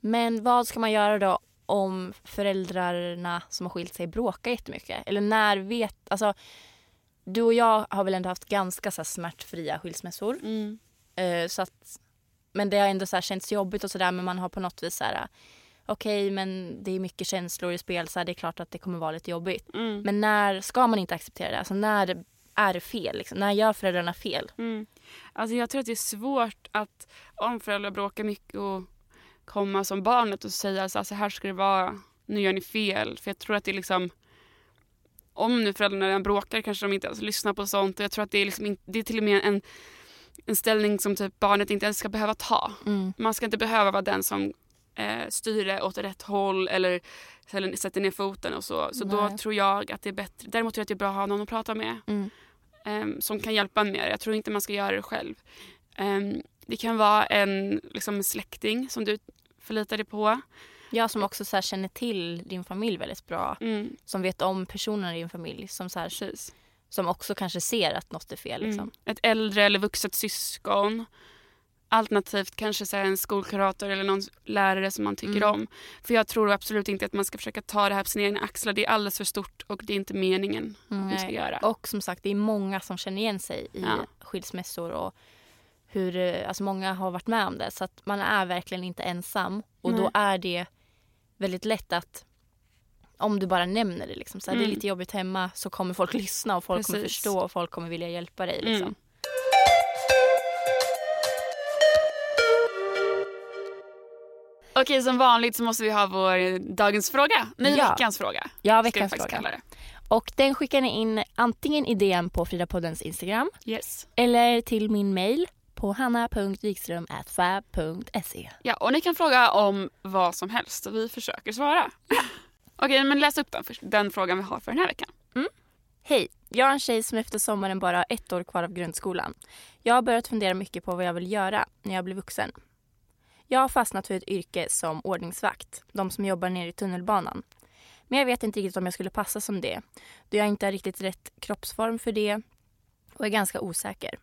Men vad ska man göra då om föräldrarna som har skilt sig bråkar jättemycket? Eller när vet... Alltså, du och jag har väl ändå haft ganska så här, smärtfria skilsmässor. Mm. Eh, så att, men det har ändå så här, känts jobbigt och sådär men man har på något vis så här... Okej, men det är mycket känslor i spel så här, det är klart att det kommer vara lite jobbigt. Mm. Men när ska man inte acceptera det? Alltså när är det fel? Liksom? När gör föräldrarna fel? Mm. Alltså jag tror att det är svårt att om föräldrar bråkar mycket och komma som barnet och säga så här, så här ska det vara, nu gör ni fel. För jag tror att det är liksom om nu föräldrarna redan bråkar kanske de inte ens lyssnar på sånt. Och jag tror att det är, liksom det är till och med en, en ställning som typ barnet inte ens ska behöva ta. Mm. Man ska inte behöva vara den som eh, styr det åt rätt håll eller, sätter ner foten och så. Så då Nej. tror jag att det är bättre. Däremot tror jag att det är bra att ha någon att prata med Mm. em, som kan hjälpa en mer. Jag tror inte man ska göra det själv. Em, det kan vara en, liksom släkting som du förlitar dig på. Jag som också så här, känner till din familj väldigt bra. Mm, Som vet om personerna i din familj. Som, så här, precis. som också kanske ser att något är fel. Liksom. Mm. Ett äldre eller vuxet syskon. Alternativt kanske så en skolkurator eller någon lärare som man tycker Mm. om. För jag tror absolut inte att man ska försöka ta det här på sina egna axlar. Det är alldeles för stort och det är inte meningen Mm, vi ska göra. Och som sagt, det är många som känner igen sig i Ja. skilsmässor och hur, eh, alltså många har varit med om det. Så att man är verkligen inte ensam. Och då Nej. är det väldigt lätt att om du bara nämner det, liksom, så här, det är Mm. lite jobbigt hemma så kommer folk lyssna och folk kommer Precis. förstå och folk kommer vilja hjälpa dig. Liksom. Okej, som vanligt så måste vi ha vår dagens fråga. Nej, Ja. veckans fråga. Ja, veckans fråga. Och den skickar ni in antingen i DM på Fridapoddens Instagram Yes. eller till min mail på hanna.wikström.fab.se. Ja, och ni kan fråga om vad som helst och vi försöker svara. Okej, men läs upp den, först, den frågan vi har för den här veckan. Hej! Jag är en tjej som efter sommaren bara har ett år kvar av grundskolan. Jag har börjat fundera mycket på vad jag vill göra när jag blir vuxen. Jag har fastnat för ett yrke som ordningsvakt, de som jobbar nere i tunnelbanan. Men jag vet inte riktigt om jag skulle passa som det, då jag inte har riktigt rätt kroppsform för det och är ganska osäker.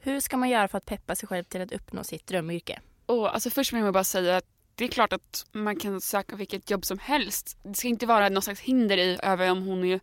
Hur ska man göra för att peppa sig själv till att uppnå sitt drömyrke? Och, alltså, först vill jag bara säga att det är klart att man kan söka vilket jobb som helst. Det ska inte vara något slags hinder i över om hon är,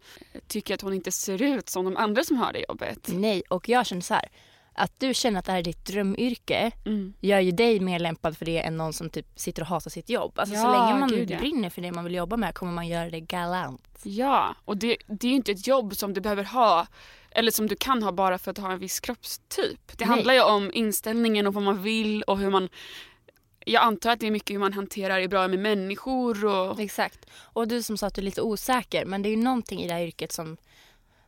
tycker att hon inte ser ut som de andra som har det jobbet. Nej, och jag känner så här. Att du känner att det här är ditt drömyrke Mm. gör ju dig mer lämpad för det än någon som typ sitter och hatar sitt jobb. Alltså så Ja, länge man gud, ja. brinner för det man vill jobba med kommer man göra det galant. Ja, och det, det är ju inte ett jobb som du behöver ha eller som du kan ha bara för att ha en viss kroppstyp. Det Nej. handlar ju om inställningen och vad man vill och hur man... Jag antar att det är mycket hur man hanterar det bra med människor och... Exakt. Och du som sa att du är lite osäker men det är ju någonting i det här yrket som,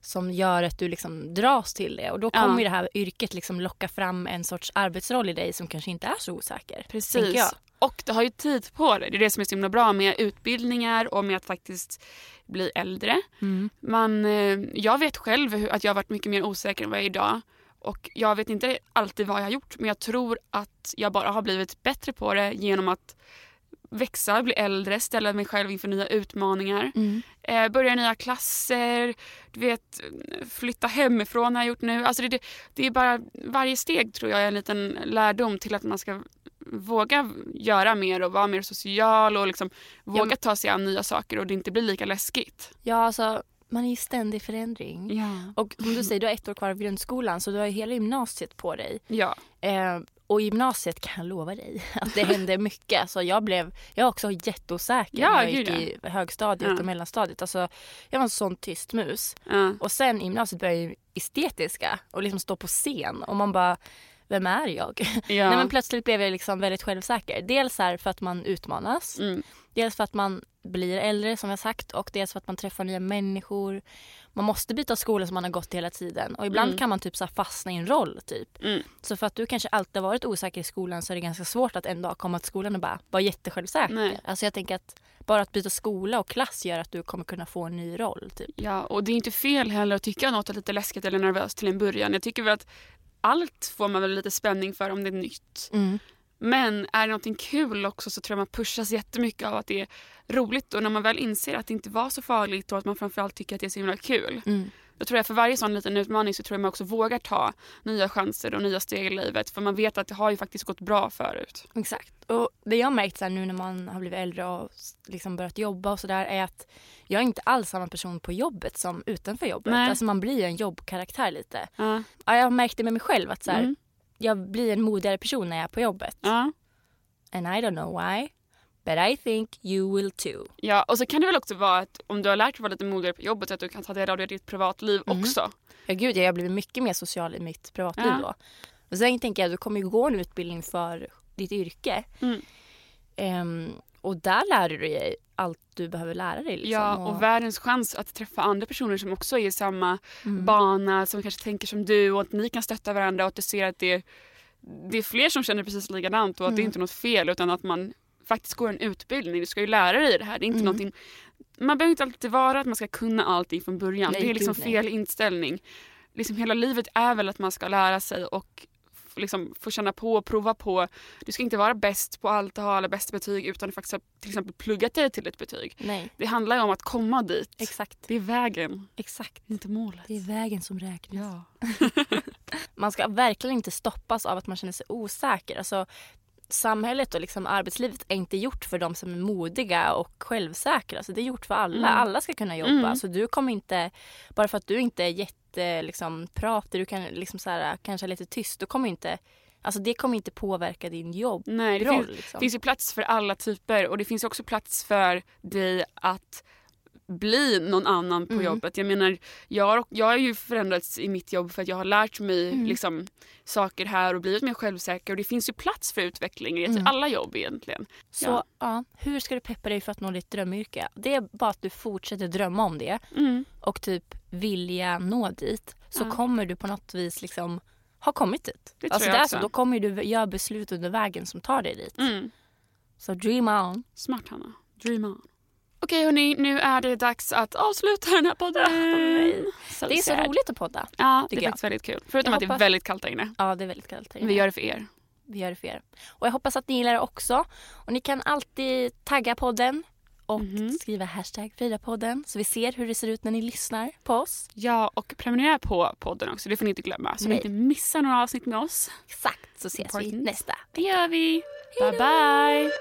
som gör att du liksom dras till det. Och då Ja. kommer ju det här yrket liksom locka fram en sorts arbetsroll i dig som kanske inte är så osäker. Precis. Och du har ju tid på det. Det är det som är så himla bra med utbildningar och med att faktiskt bli äldre. Mm. Man, eh, jag vet själv att jag har varit mycket mer osäker än vad jag är idag. Och jag vet inte alltid vad jag har gjort men jag tror att jag bara har blivit bättre på det genom att växa, bli äldre, ställa mig själv inför nya utmaningar. Mm. Eh, börja nya klasser, du vet, flytta hemifrån har jag gjort nu. Alltså det, det, det är bara varje steg tror jag är en liten lärdom till att man ska våga göra mer och vara mer social och liksom våga men- ta sig an nya saker och det inte blir lika läskigt. Ja, alltså man är i ständig förändring. Ja. Och som du säger, du har ett år kvar av grundskolan så du har hela gymnasiet på dig. Ja. Eh, och gymnasiet kan jag lova dig att det hände mycket. Alltså jag blev, jag var också jätteosäker Ja, när jag gick i högstadiet Ja. och mellanstadiet. Alltså jag var en sån tyst mus. Ja. Och sen i gymnasiet började jag estetiska och liksom stå på scen och man bara vem är jag? Ja. Nej, men plötsligt blev jag liksom väldigt självsäker. Dels för att man utmanas. Mm. Dels för att man blir äldre som jag sagt och dels för att man träffar nya människor. Man måste byta skola som man har gått hela tiden och ibland Mm. kan man typ så fastna i en roll typ. Mm. Så för att du kanske alltid har varit osäker i skolan så är det ganska svårt att en dag komma till skolan och bara vara jättesjälvsäker. Nej. Alltså jag tänker att bara att byta skola och klass gör att du kommer kunna få en ny roll typ. Ja, och det är inte fel heller att tycka något är lite läskigt eller nervöst till en början. Jag tycker väl att allt får man väl lite spänning för om det är nytt. Men är det någonting kul också så tror jag man pushas jättemycket av att det är roligt och när man väl inser att det inte var så farligt och att man framförallt tycker att det är så himla kul. Mm. Då tror jag för varje sån liten utmaning så tror jag man också vågar ta nya chanser och nya steg i livet för man vet att det har ju faktiskt gått bra förut. Exakt. Och det jag har märkt så nu när man har blivit äldre och liksom börjat jobba och sådär är att jag är inte alls samma person på jobbet som utanför jobbet. Nej. Alltså man blir en jobbkaraktär lite. Ja, Ja, jag har märkt det med mig själv att så här, Mm. Jag blir en modigare person när jag är på jobbet. ja. And I don't know why. But I think you will too. ja, och så kan det väl också vara att om du har lärt dig vara lite modigare på jobbet att du kan ta del av det i ditt privatliv Mm. också. Ja gud, jag har blivit mycket mer social i mitt privatliv Ja. då. Och sen tänker jag att du kommer ju gå en utbildning för ditt yrke. Mm. Ehm, och där lär du dig allt du behöver lära dig. Liksom. Ja, och världens chans att träffa andra personer som också är i samma Mm. bana, som kanske tänker som du och att ni kan stötta varandra och att du ser att det är, det är fler som känner precis likadant och att det är Mm. inte är något fel utan att man faktiskt går en utbildning. Du ska ju lära dig det här. Det är inte Mm. någonting, man behöver inte alltid vara att man ska kunna allting från början. Nej, det är liksom gud, nej. fel inställning. Liksom hela livet är väl att man ska lära sig och liksom få känna på och prova på. Du ska inte vara bäst på allt och ha alla bästa betyg utan faktiskt ha till exempel pluggat dig till ett betyg. Nej, Det handlar ju om att komma dit. exakt. Det är vägen, Exakt. inte målet. Det är vägen som räknas. Ja. Man ska verkligen inte stoppas av att man känner sig osäker. Alltså, samhället och liksom arbetslivet är inte gjort för de som är modiga och självsäkra. Alltså, det är gjort för alla. Mm. Alla ska kunna jobba. Mm. Så du kommer inte, bara för att du inte är jätte liksom, pratig, du kan liksom så här, kanske är lite tyst, du kommer inte, alltså det kommer inte påverka din jobb. Nej, det roll, finns, liksom. finns ju plats för alla typer och det finns också plats för dig att bli någon annan på Mm. jobbet. Jag menar, jag har, jag har ju förändrats i mitt jobb för att jag har lärt mig Mm. liksom, saker här och blivit mer självsäker och det finns ju plats för utveckling i Mm. alla jobb egentligen. Så Ja. ja. hur ska du peppa dig för att nå ditt drömyrke? Det är bara att du fortsätter drömma om det Mm. och typ vilja nå dit. Så Ja. kommer du på något vis liksom ha kommit dit. Det tror alltså jag också. så, då kommer du göra beslut under vägen som tar dig dit. Mm. Så dream on. Smart Hanna. Dream on. Okej hörni, nu är det dags att avsluta den här podden. So Det är så sad. roligt att podda. Ja, det är jag. faktiskt väldigt kul. Förutom Jag att det är väldigt kallt där inne. Ja, det är väldigt kallt här inne. Vi gör det för er. Vi gör det för er. Och jag hoppas att ni gillar det också. Och ni kan alltid tagga podden och Mhm. skriva hashtag Fridapodden så vi ser hur det ser ut när ni lyssnar på oss. Ja, och prenumerera på podden också. Det får ni inte glömma. Så ni Nej. inte missar några avsnitt med oss. Exakt, så ses vi Important. nästa. Det gör vi. Bye, bye.